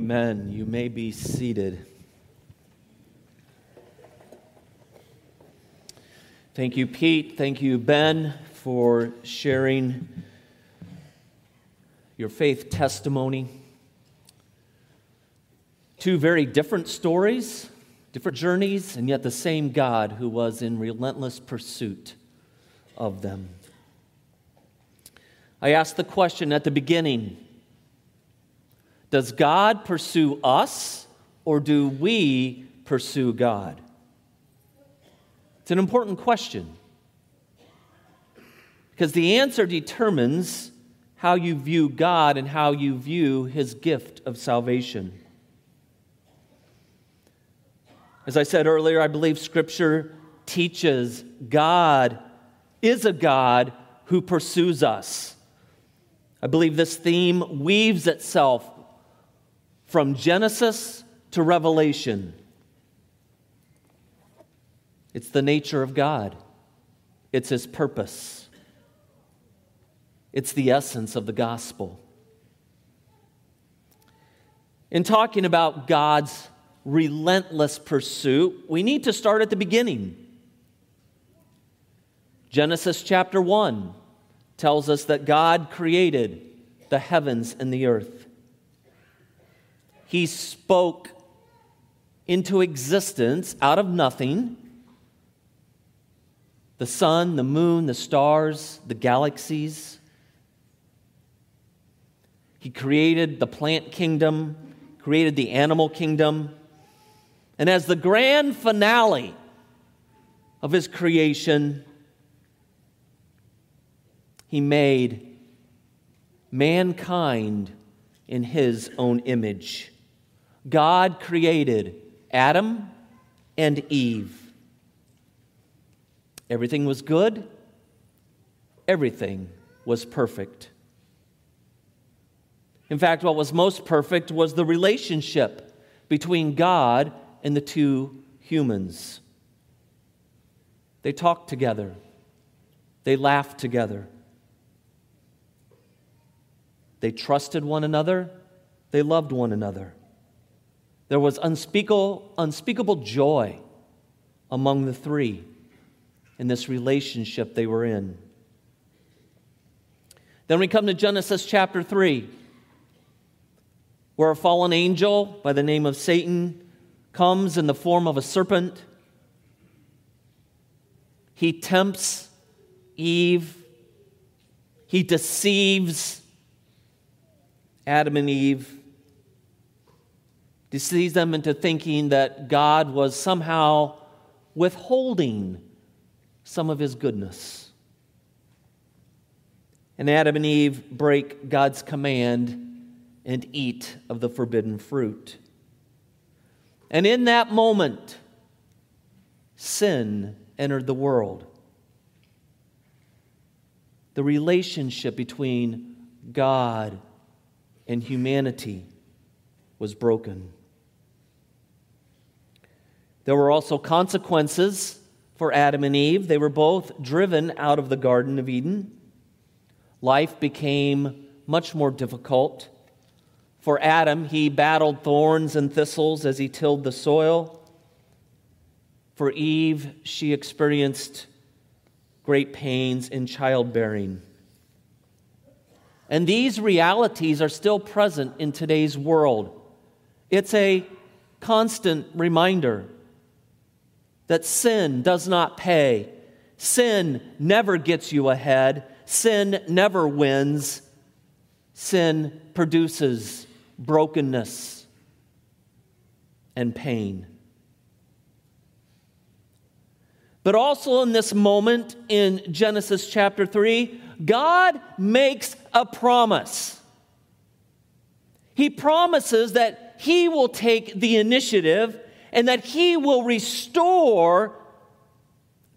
Amen. You may be seated. Thank you, Pete. Thank you, Ben, for sharing your faith testimony. Two very different stories, different journeys, and yet the same God who was in relentless pursuit of them. I asked the question at the beginning Does God pursue us, or do we pursue God? It's an important question because the answer determines how you view God and how you view his gift of salvation. As I said earlier, I believe Scripture teaches God is a God who pursues us. I believe this theme weaves itself from Genesis to Revelation. It's the nature of God, it's His purpose, it's the essence of the gospel. In talking about God's relentless pursuit, we need to start at the beginning. Genesis chapter 1 tells us that God created the heavens and the earth. He spoke into existence out of nothing the sun, the moon, the stars, the galaxies. He created the plant kingdom, created the animal kingdom. And as the grand finale of his creation, he made mankind in his own image. God created Adam and Eve. Everything was good, everything was perfect. In fact, what was most perfect was the relationship between God and the two humans. They talked together, they laughed together. They trusted one another. They loved one another. There was unspeakable, unspeakable joy among the three in this relationship they were in. Then we come to Genesis chapter 3, where a fallen angel by the name of Satan comes in the form of a serpent. He tempts Eve, he deceives Adam and Eve, deceives them into thinking that God was somehow withholding some of his goodness. And Adam and Eve break God's command and eat of the forbidden fruit. And in that moment, sin entered the world. The relationship between God and humanity was broken. There were also consequences for Adam and Eve. They were both driven out of the Garden of Eden. Life became much more difficult. For Adam, he battled thorns and thistles as he tilled the soil. For Eve, she experienced great pains in childbearing. And these realities are still present in today's world. It's a constant reminder that sin does not pay. Sin never gets you ahead. Sin never wins. Sin produces brokenness and pain. But also in this moment in Genesis chapter 3, God makes a promise. He promises that He will take the initiative and that He will restore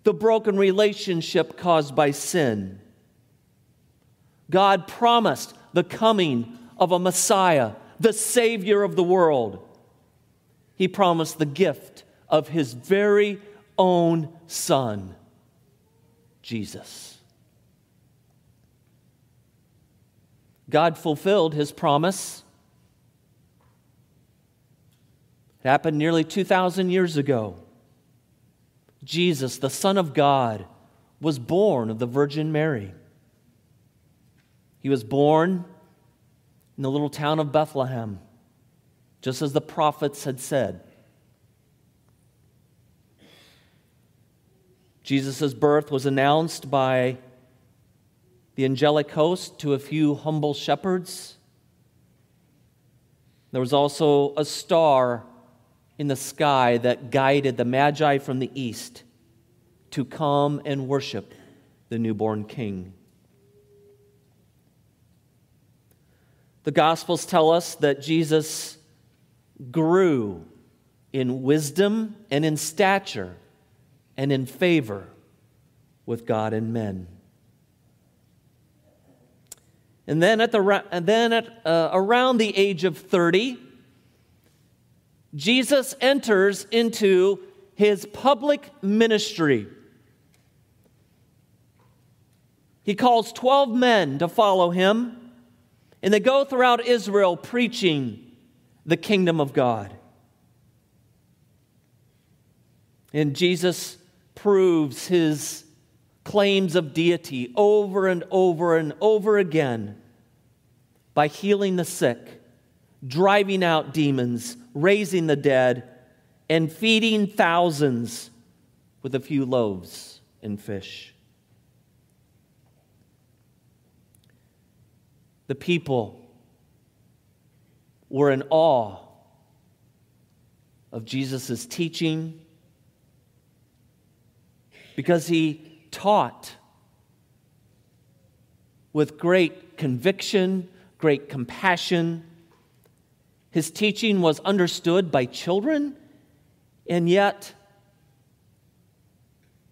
the broken relationship caused by sin. God promised the coming of a Messiah, the Savior of the world. He promised the gift of His very own Son, Jesus. God fulfilled his promise. It happened nearly 2,000 years ago. Jesus, the Son of God, was born of the Virgin Mary. He was born in the little town of Bethlehem, just as the prophets had said. Jesus' birth was announced by the angelic host to a few humble shepherds. There was also a star in the sky that guided the Magi from the east to come and worship the newborn king. The Gospels tell us that Jesus grew in wisdom and in stature and in favor with God and men. And then, at, the, and then at uh, around the age of 30, Jesus enters into his public ministry. He calls 12 men to follow him, and they go throughout Israel preaching the kingdom of God. And Jesus proves his claims of deity over and over and over again by healing the sick, driving out demons, raising the dead, and feeding thousands with a few loaves and fish. The people were in awe of Jesus' teaching because he taught with great conviction, great compassion. His teaching was understood by children, and yet,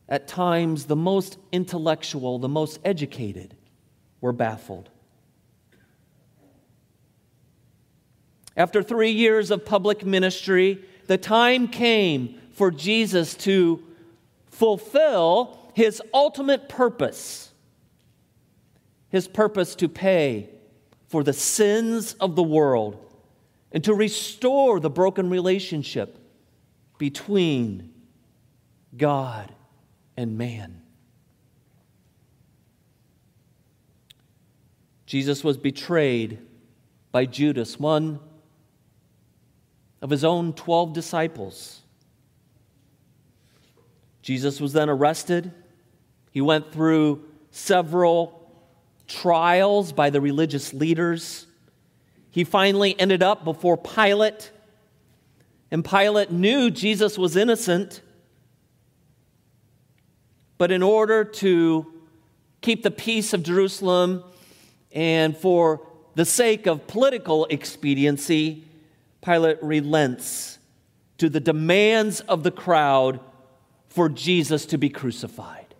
at times, the most intellectual, the most educated were baffled. After three years of public ministry, the time came for Jesus to fulfill his ultimate purpose his purpose to pay for the sins of the world and to restore the broken relationship between God and man. Jesus was betrayed by Judas, one of his own 12 disciples. Jesus was then arrested he went through several trials by the religious leaders. He finally ended up before Pilate, and Pilate knew Jesus was innocent. But in order to keep the peace of Jerusalem and for the sake of political expediency, Pilate relents to the demands of the crowd for Jesus to be crucified.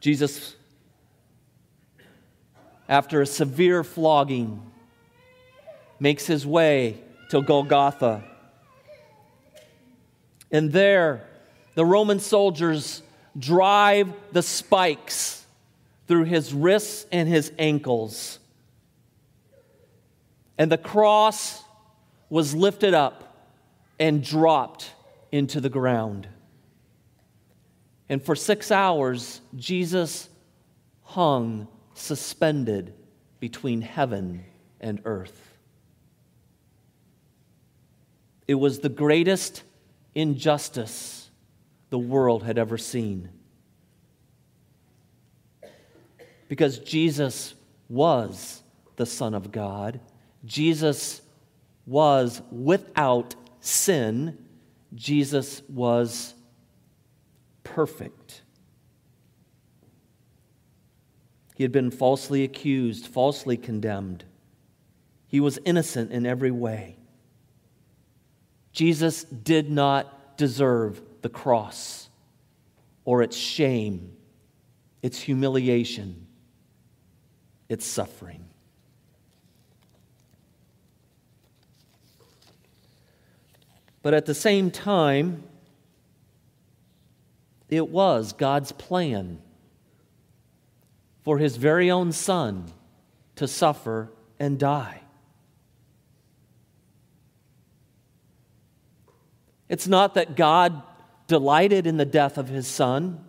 Jesus, after a severe flogging, makes his way to Golgotha. And there, the Roman soldiers drive the spikes through his wrists and his ankles. And the cross was lifted up and dropped into the ground. And for six hours, Jesus hung suspended between heaven and earth. It was the greatest injustice the world had ever seen. Because Jesus was the Son of God, Jesus was without sin, Jesus was perfect. He had been falsely accused, falsely condemned. He was innocent in every way. Jesus did not deserve the cross or its shame, its humiliation, its suffering. But at the same time, it was God's plan for his very own son to suffer and die. It's not that God delighted in the death of his son.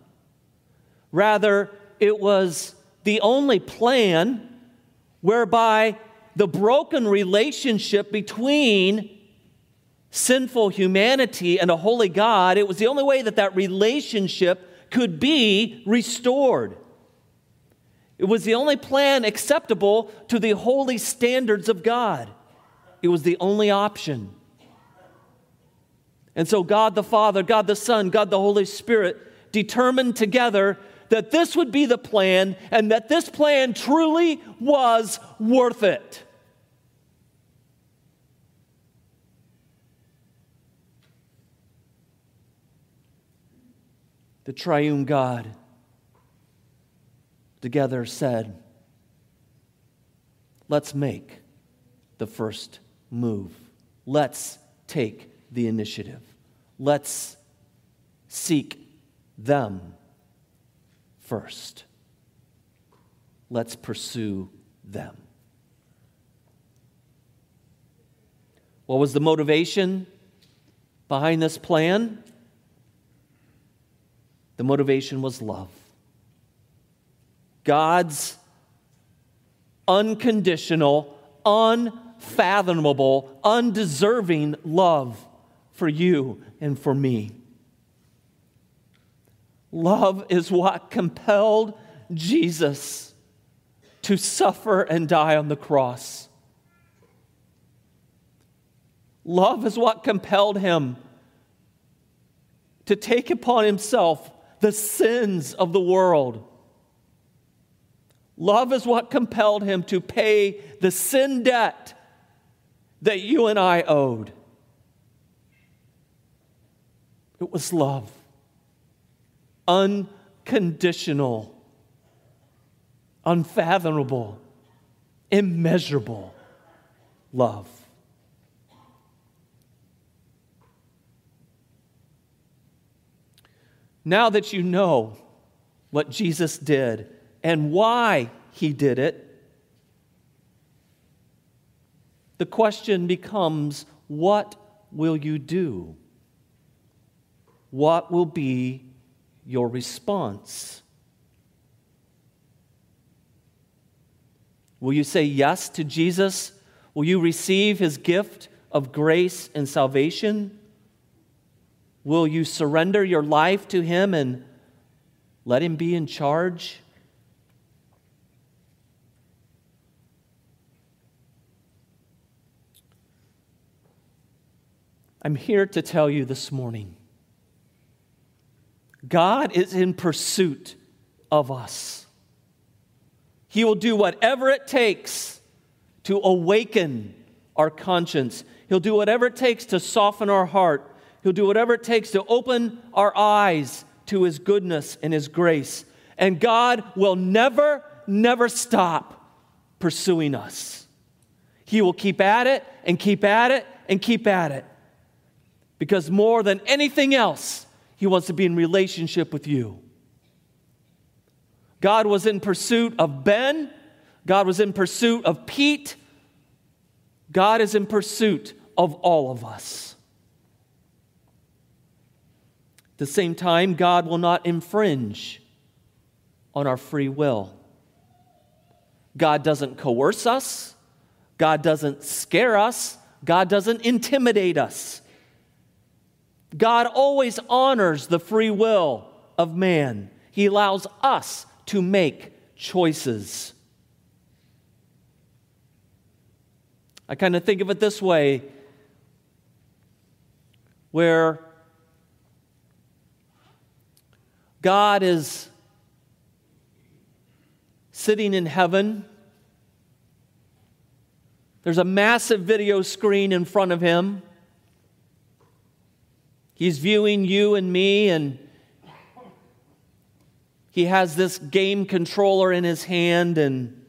Rather, it was the only plan whereby the broken relationship between sinful humanity and a holy God, it was the only way that that relationship could be restored. It was the only plan acceptable to the holy standards of God. It was the only option. And so, God the Father, God the Son, God the Holy Spirit determined together that this would be the plan and that this plan truly was worth it. The triune God together said, Let's make the first move. Let's take the initiative. Let's seek them first. Let's pursue them. What was the motivation behind this plan? The motivation was love. God's unconditional, unfathomable, undeserving love for you and for me. Love is what compelled Jesus to suffer and die on the cross. Love is what compelled him to take upon himself the sins of the world. Love is what compelled him to pay the sin debt that you and I owed. It was love unconditional, unfathomable, immeasurable love. Now that you know what Jesus did and why he did it, the question becomes what will you do? What will be your response? Will you say yes to Jesus? Will you receive his gift of grace and salvation? Will you surrender your life to him and let him be in charge? I'm here to tell you this morning God is in pursuit of us. He will do whatever it takes to awaken our conscience. He'll do whatever it takes to soften our heart. He'll do whatever it takes to open our eyes to His goodness and His grace. And God will never, never stop pursuing us. He will keep at it and keep at it and keep at it. Because more than anything else, he wants to be in relationship with you. God was in pursuit of Ben. God was in pursuit of Pete. God is in pursuit of all of us. At the same time, God will not infringe on our free will. God doesn't coerce us. God doesn't scare us. God doesn't intimidate us. God always honors the free will of man, He allows us to make choices. I kind of think of it this way where God is sitting in heaven. There's a massive video screen in front of him. He's viewing you and me, and he has this game controller in his hand, and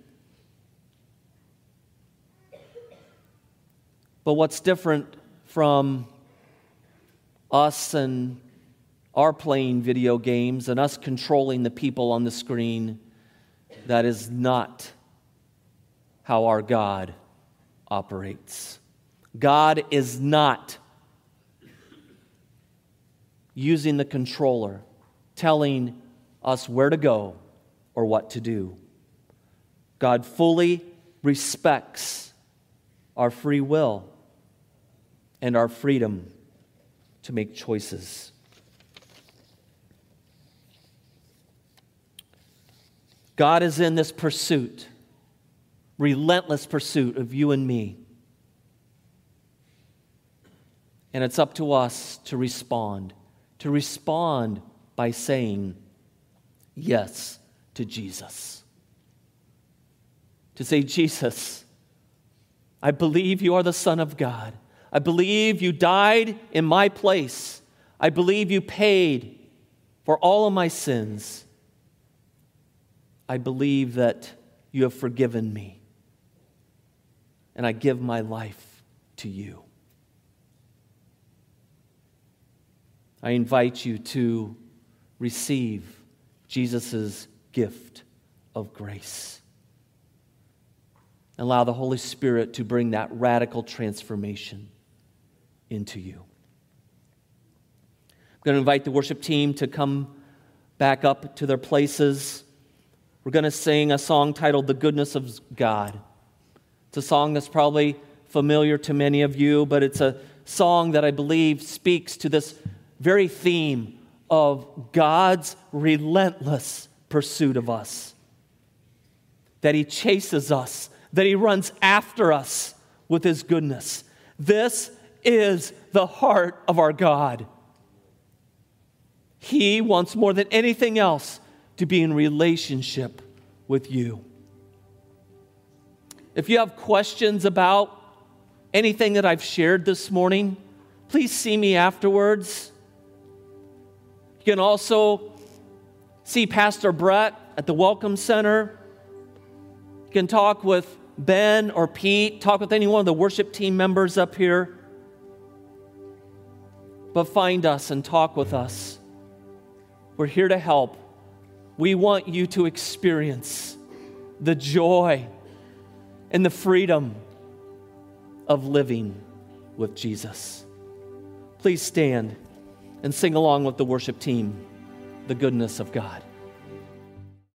but what's different from us and our playing video games and us controlling the people on the screen, that is not how our God operates. God is not using the controller, telling us where to go or what to do. God fully respects our free will and our freedom to make choices. God is in this pursuit, relentless pursuit of you and me. And it's up to us to respond, to respond by saying yes to Jesus. To say, Jesus, I believe you are the Son of God. I believe you died in my place. I believe you paid for all of my sins. I believe that you have forgiven me. And I give my life to you. I invite you to receive Jesus' gift of grace. Allow the Holy Spirit to bring that radical transformation into you. I'm going to invite the worship team to come back up to their places. We're going to sing a song titled The Goodness of God. It's a song that's probably familiar to many of you, but it's a song that I believe speaks to this very theme of God's relentless pursuit of us. That He chases us, that He runs after us with His goodness. This is the heart of our God. He wants more than anything else to be in relationship with you. If you have questions about anything that I've shared this morning, please see me afterwards. You can also see Pastor Brett at the Welcome Center. You can talk with Ben or Pete, talk with any one of the worship team members up here but find us and talk with us. We're here to help. We want you to experience the joy and the freedom of living with Jesus. Please stand and sing along with the worship team, The Goodness of God.